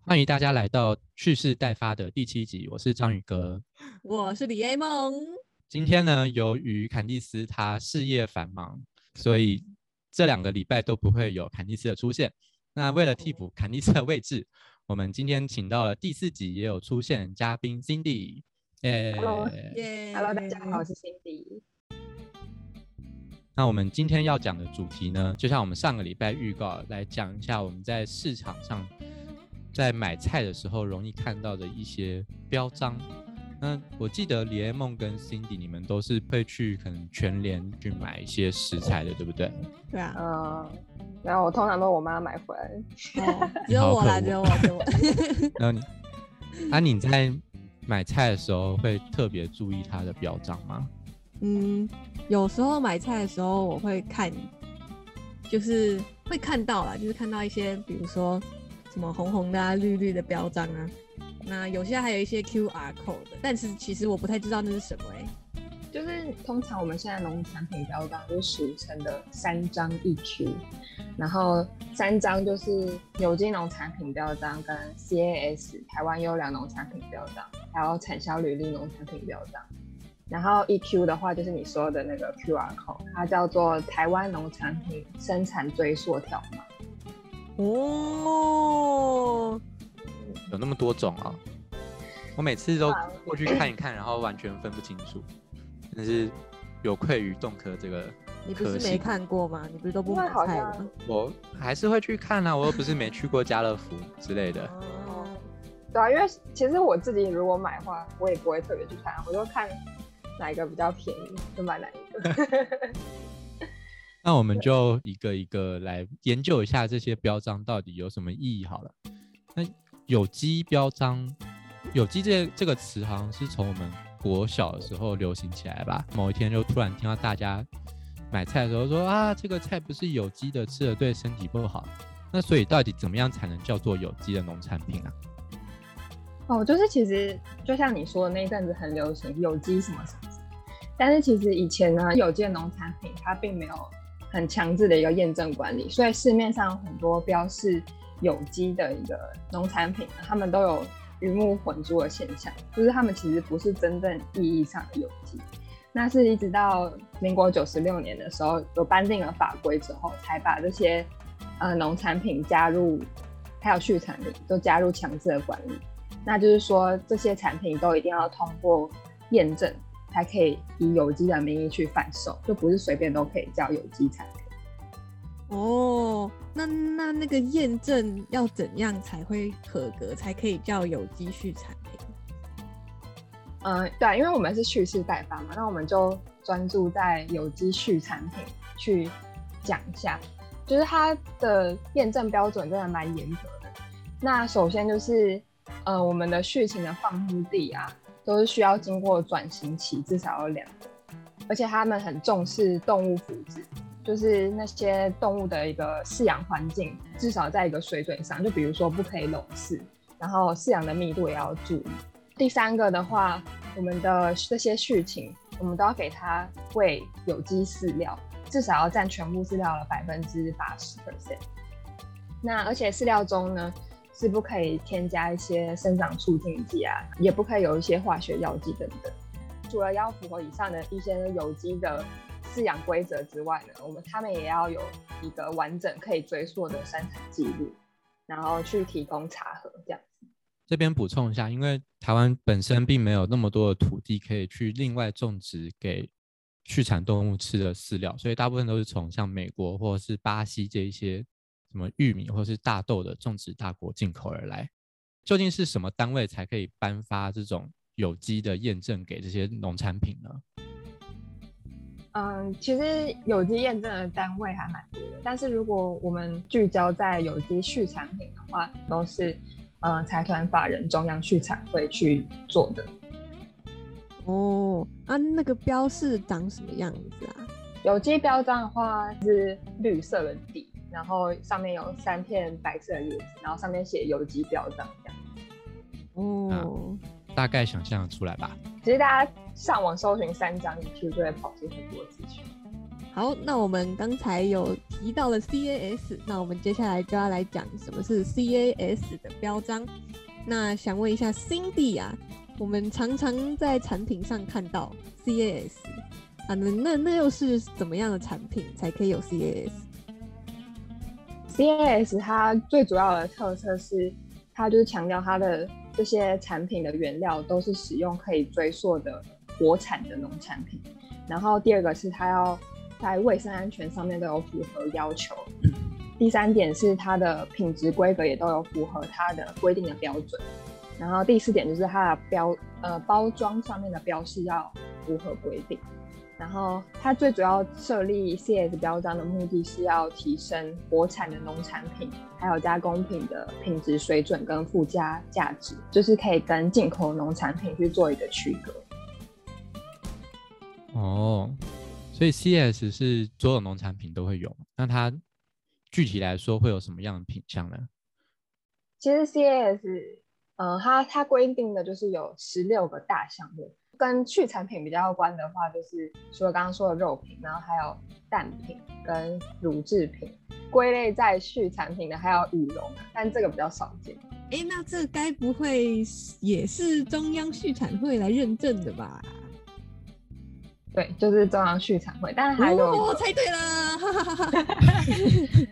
欢迎大家来到蓄势待发的第七集，我是章宇哥，我是李 A 梦。今天呢，由于坎蒂斯他事业繁忙，所以这两个礼拜都不会有坎蒂斯的出现。那为了替补坎蒂斯的位置，我们今天请到了第四集也有出现嘉宾 Cindy。Hello，Hello，大家好，我是 Cindy。那我们今天要讲的主题呢，就像我们上个礼拜预告来讲一下，我们在市场上在买菜的时候容易看到的一些标章。那我记得李 A 梦跟 Cindy 你们都是会去可能全联去买一些食材的，对不对？对啊。嗯，然后我通常都我妈买回来。只有我啦，只有我，只有我。然后你，啊，你在买菜的时候会特别注意它的标章吗？嗯，有时候买菜的时候我会看，就是会看到啦，就是看到一些，比如说什么红红的啊、绿绿的标章啊。那有些还有一些 QR code 的，但是其实我不太知道那是什么哎。就是通常我们现在农产品标章就是俗称的三张一 Q，然后三张就是有机农产品标章跟 CAS 台湾优良农产品标章，还有产销履历农产品标章。然后 EQ 的话，就是你说的那个 QR code，它叫做台湾农产品生产追溯条码。哦，有那么多种啊！我每次都过去看一看，然后完全分不清楚。但是有愧于动科这个，你不是没看过吗？你不是都不买菜吗？我还是会去看啊，我又不是没去过家乐福之类的。哦，对啊，因为其实我自己如果买的话，我也不会特别去看，我就看。哪一个比较便宜，就买哪一个。那我们就一个一个来研究一下这些标章到底有什么意义好了。那有机标章，有机这这个词好像是从我们国小的时候流行起来吧。某一天就突然听到大家买菜的时候说啊，这个菜不是有机的，吃了对身体不好。那所以到底怎么样才能叫做有机的农产品啊？哦，就是其实就像你说的那一阵子很流行有机什么什么，但是其实以前呢，有机农产品它并没有很强制的一个验证管理，所以市面上很多标示有机的一个农产品，他们都有鱼目混珠的现象，就是他们其实不是真正意义上的有机。那是一直到民国九十六年的时候，有颁定了法规之后，才把这些呃农产品加入还有畜产品都加入强制的管理。那就是说，这些产品都一定要通过验证，才可以以有机的名义去贩售，就不是随便都可以叫有机产品。哦，那那那个验证要怎样才会合格，才可以叫有机畜产品？嗯，对，因为我们是蓄势待发嘛，那我们就专注在有机畜产品去讲一下，就是它的验证标准真的蛮严格的。那首先就是。呃，我们的畜禽的放牧地啊，都是需要经过转型期，至少要两年，而且他们很重视动物福祉，就是那些动物的一个饲养环境，至少在一个水准上，就比如说不可以笼饲，然后饲养的密度也要注意。第三个的话，我们的这些畜禽，我们都要给它喂有机饲料，至少要占全部饲料的百分之八十 percent。那而且饲料中呢？是不可以添加一些生长促进剂啊，也不可以有一些化学药剂等等。除了要符合以上的一些有机的饲养规则之外呢，我们他们也要有一个完整可以追溯的生产记录，然后去提供查核这样子。这边补充一下，因为台湾本身并没有那么多的土地可以去另外种植给畜产动物吃的饲料，所以大部分都是从像美国或者是巴西这一些。什么玉米或是大豆的种植大国进口而来，究竟是什么单位才可以颁发这种有机的验证给这些农产品呢？嗯，其实有机验证的单位还蛮多的，但是如果我们聚焦在有机畜产品的话，都是嗯财团法人中央畜产会去做的。哦，啊，那个标示长什么样子啊？有机标章的话是绿色的底。然后上面有三片白色的叶子，然后上面写有机标章这样。哦，大概想象出来吧。其实大家上网搜寻三张 EQ 就会跑出很多资讯。好，那我们刚才有提到了 CAS，那我们接下来就要来讲什么是 CAS 的标章。那想问一下 Cindy 啊，我们常常在产品上看到 CAS 啊，那那那又是怎么样的产品才可以有 CIS 它最主要的特色是，它就是强调它的这些产品的原料都是使用可以追溯的国产的农产品。然后第二个是它要。在卫生安全上面都有符合要求。第三点是它的品质规格也都有符合它的规定的标准。然后第四点就是它的标呃包装上面的标示要符合规定。然后它最主要设立 CS 标章的目的是要提升国产的农产品还有加工品的品质水准跟附加价值，就是可以跟进口农产品去做一个区隔。哦。所以 CS 是所有农产品都会有，那它具体来说会有什么样的品相呢？其实 CS，嗯，它它规定的就是有十六个大项目，跟畜产品比较关的话，就是除了刚刚说的肉品，然后还有蛋品跟乳制品，归类在畜产品的还有羽绒，但这个比较少见。哎，那这该不会也是中央畜产会来认证的吧？对，就是中央畜产会，但是还有我猜对了，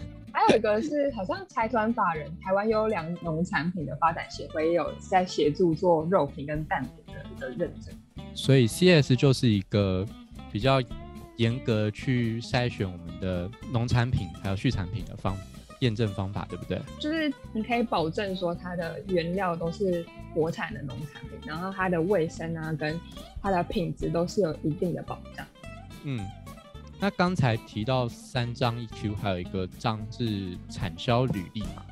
还有一个是好像财团法人台湾优良农产品的发展协会也有在协助做肉品跟蛋品的认证，所以 CS 就是一个比较严格去筛选我们的农产品还有畜产品的方验证方法，对不对？就是你可以保证说它的原料都是。国产的农产品，然后它的卫生啊，跟它的品质都是有一定的保障。嗯，那刚才提到三张 EQ，还有一个章是产销履历嘛？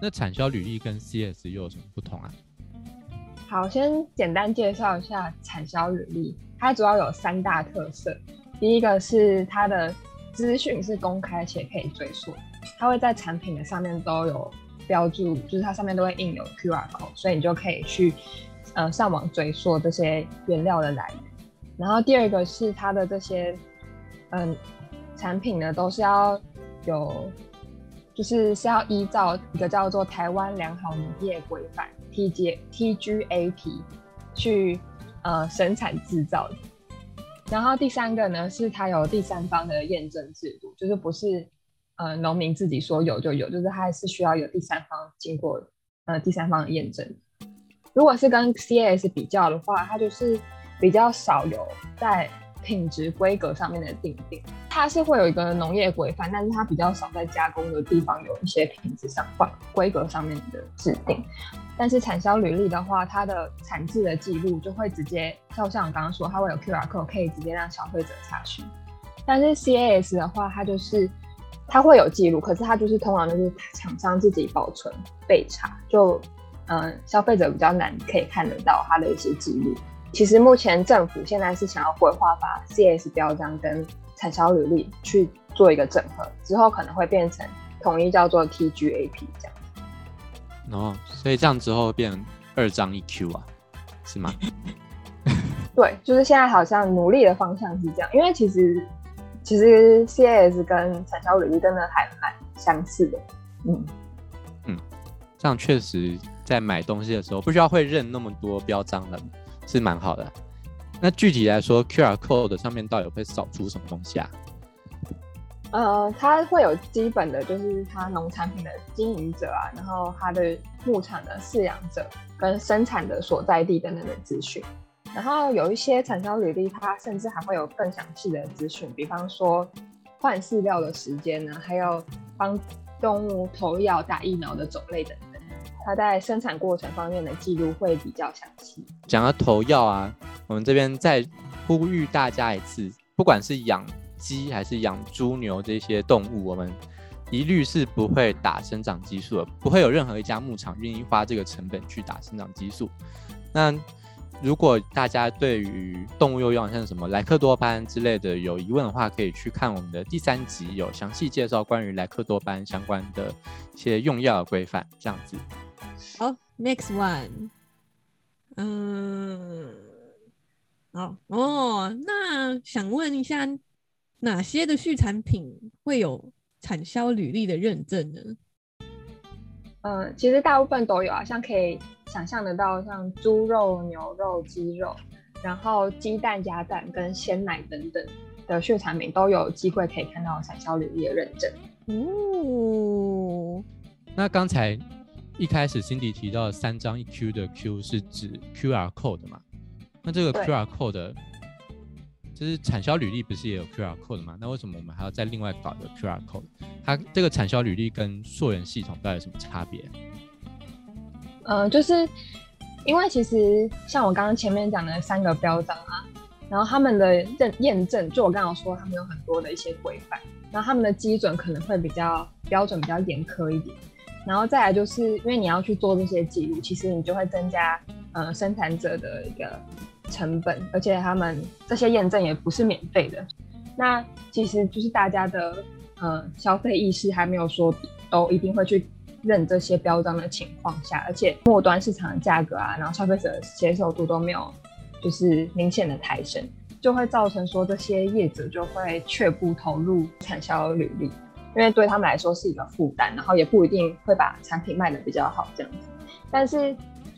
那产销履历跟 CS 又有什么不同啊？好，先简单介绍一下产销履历，它主要有三大特色。第一个是它的资讯是公开且可以追溯，它会在产品的上面都有。标注就是它上面都会印有 QR 码所以你就可以去呃上网追溯这些原料的来源。然后第二个是它的这些嗯产品呢，都是要有就是是要依照一个叫做台湾良好农业规范 TG TGAP 去呃生产制造的。然后第三个呢是它有第三方的验证制度，就是不是。呃，农民自己说有就有，就是它还是需要有第三方经过呃第三方的验证。如果是跟 C S 比较的话，它就是比较少有在品质规格上面的定定。它是会有一个农业规范，但是它比较少在加工的地方有一些品质上规规格上面的制定。但是产销履历的话，它的产制的记录就会直接，就像我刚刚说，它会有 QR code 可以直接让消费者查询。但是 CAS 的话，它就是它会有记录，可是它就是通常就是厂商自己保存备查，就嗯消费者比较难可以看得到它的一些记录。其实目前政府现在是想要规划把 CS 标章跟产销履历去做一个整合，之后可能会变成统一叫做 TGAP 这样。哦，所以这样之后变二张一 Q 啊，是吗？对，就是现在好像努力的方向是这样，因为其实。其实 CAS 跟产销履历真的还蛮相似的，嗯嗯，这样确实在买东西的时候不需要会认那么多标章的，是蛮好的。那具体来说，QR code 上面到底会扫出什么东西啊？呃，它会有基本的，就是它农产品的经营者啊，然后它的牧场的饲养者跟生产的所在地等等的资讯。然后有一些产销履历，它甚至还会有更详细的资讯，比方说换饲料的时间呢，还有帮动物投药、打疫苗的种类等等。它在生产过程方面的记录会比较详细。讲到投药啊，我们这边再呼吁大家一次，不管是养鸡还是养猪牛这些动物，我们一律是不会打生长激素的，不会有任何一家牧场愿意花这个成本去打生长激素。那如果大家对于动物用药，像什么莱克多巴胺之类的有疑问的话，可以去看我们的第三集，有详细介绍关于莱克多巴胺相关的一些用药规范。这样子。好，next one。嗯，好哦，那想问一下哪些的畜产品会有产销履历的认证呢？嗯，其实大部分都有啊，像可以想象得到，像猪肉、牛肉、鸡肉，然后鸡蛋、鸭蛋跟鲜奶等等的畜产品都有机会可以看到产销履历的认证。哦，那刚才一开始 Cindy 提到三张一 Q 的 Q 是指 QR code 嘛？那这个 QR code 就是产销履历不是也有 QR code 吗？那为什么我们还要再另外搞一个 QR code？它这个产销履历跟溯源系统到底有什么差别？嗯，就是因为其实像我刚刚前面讲的三个标章啊，然后他们的认验证，就我刚刚说，他们有很多的一些规范，然后他们的基准可能会比较标准、比较严苛一点。然后再来就是因为你要去做这些记录，其实你就会增加呃生产者的一个成本，而且他们这些验证也不是免费的。那其实就是大家的呃消费意识还没有说都一定会去认这些标章的情况下，而且末端市场的价格啊，然后消费者的接受度都没有就是明显的抬升，就会造成说这些业者就会却步投入产销履历，因为对他们来说是一个负担，然后也不一定会把产品卖的比较好这样子。但是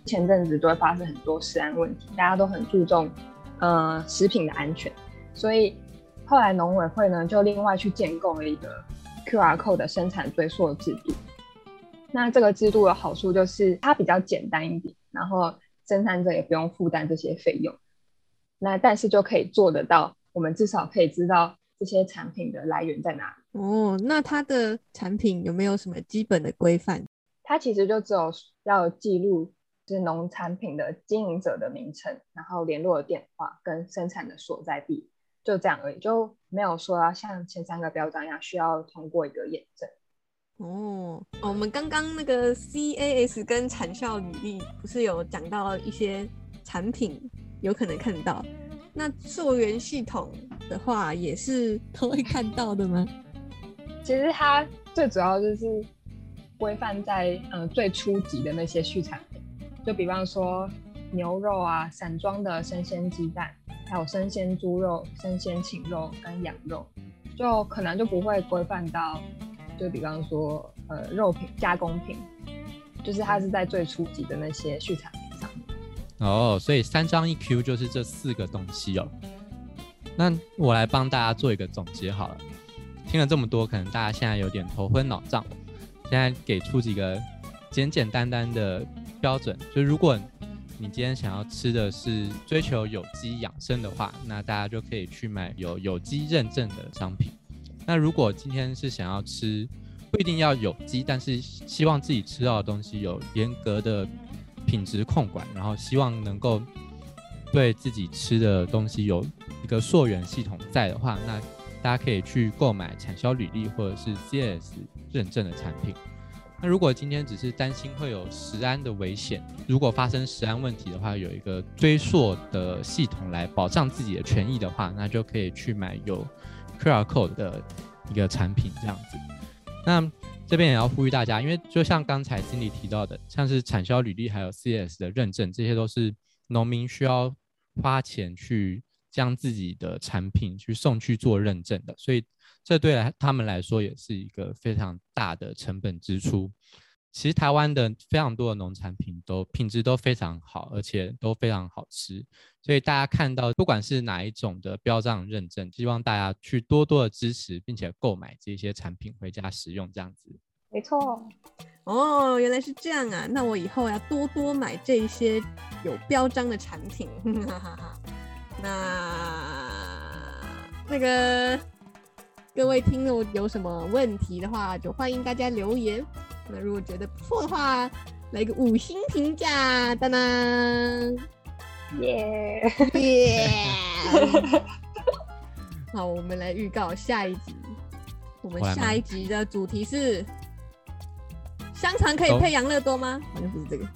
前阵子就会发生很多食安问题，大家都很注重呃食品的安全，所以后来农委会呢就另外去建构了一个 QR code 的生产追溯制度。那这个制度的好处就是它比较简单一点，然后生产者也不用负担这些费用。那但是就可以做得到，我们至少可以知道这些产品的来源在哪里。哦，那它的产品有没有什么基本的规范？它其实就只有要记录就是农产品的经营者的名称，然后联络的电话跟生产的所在地，就这样而已，就没有说要像前三个标章一样需要通过一个验证。哦，哦我们刚刚那个 CAS 跟产销履历不是有讲到一些产品有可能看到，那溯源系统的话也是都会看到的吗？其实它最主要就是规范在呃最初级的那些畜产品，就比方说牛肉啊、散装的生鲜鸡蛋，还有生鲜猪肉、生鲜禽肉跟羊肉，就可能就不会规范到，就比方说呃肉品加工品，就是它是在最初级的那些畜产品上面。哦，所以三张一 Q 就是这四个东西哦。那我来帮大家做一个总结好了。听了这么多，可能大家现在有点头昏脑胀。现在给出几个简简单单的标准，就如果你今天想要吃的是追求有机养生的话，那大家就可以去买有有机认证的商品。那如果今天是想要吃，不一定要有机，但是希望自己吃到的东西有严格的品质控管，然后希望能够对自己吃的东西有一个溯源系统在的话，那大家可以去购买产销履历或者是 CS 认证的产品。那如果今天只是担心会有食安的危险，如果发生食安问题的话，有一个追溯的系统来保障自己的权益的话，那就可以去买有 QR code 的一个产品这样子。那这边也要呼吁大家，因为就像刚才经理提到的，像是产销履历还有 CS 的认证，这些都是农民需要花钱去将自己的产品去送去做认证的，所以这对来他们来说也是一个非常大的成本支出。其实台湾的非常多的农产品都品质都非常好，而且都非常好吃，所以大家看到不管是哪一种的标章认证，希望大家去多多的支持，并且购买这些产品回家食用，这样子。没错，哦，原来是这样啊！那我以后要多多买这些有标章的产品，哈哈哈。那那个各位听众有什么问题的话，就欢迎大家留言。那如果觉得不错的话，来个五星评价，当当，耶、耶！好，我们来预告下一集。我们下一集的主题是香肠可以哦配养乐多吗？好像不是这个。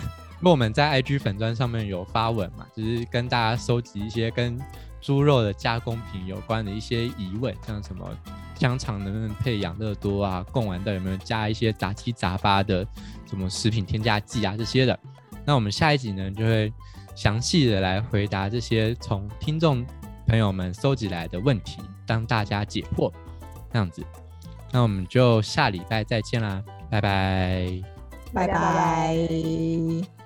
因为我们在 IG 粉砖上面有发文嘛，就是跟大家收集一些跟猪肉的加工品有关的一些疑问，像什么香肠能不能配养乐多啊，贡丸到底有没有加一些杂七杂八的什么食品添加剂啊这些的。那我们下一集呢，就会详细的来回答这些从听众朋友们搜集来的问题，当大家解惑，这样子。那我们就下礼拜再见啦，拜。拜拜拜。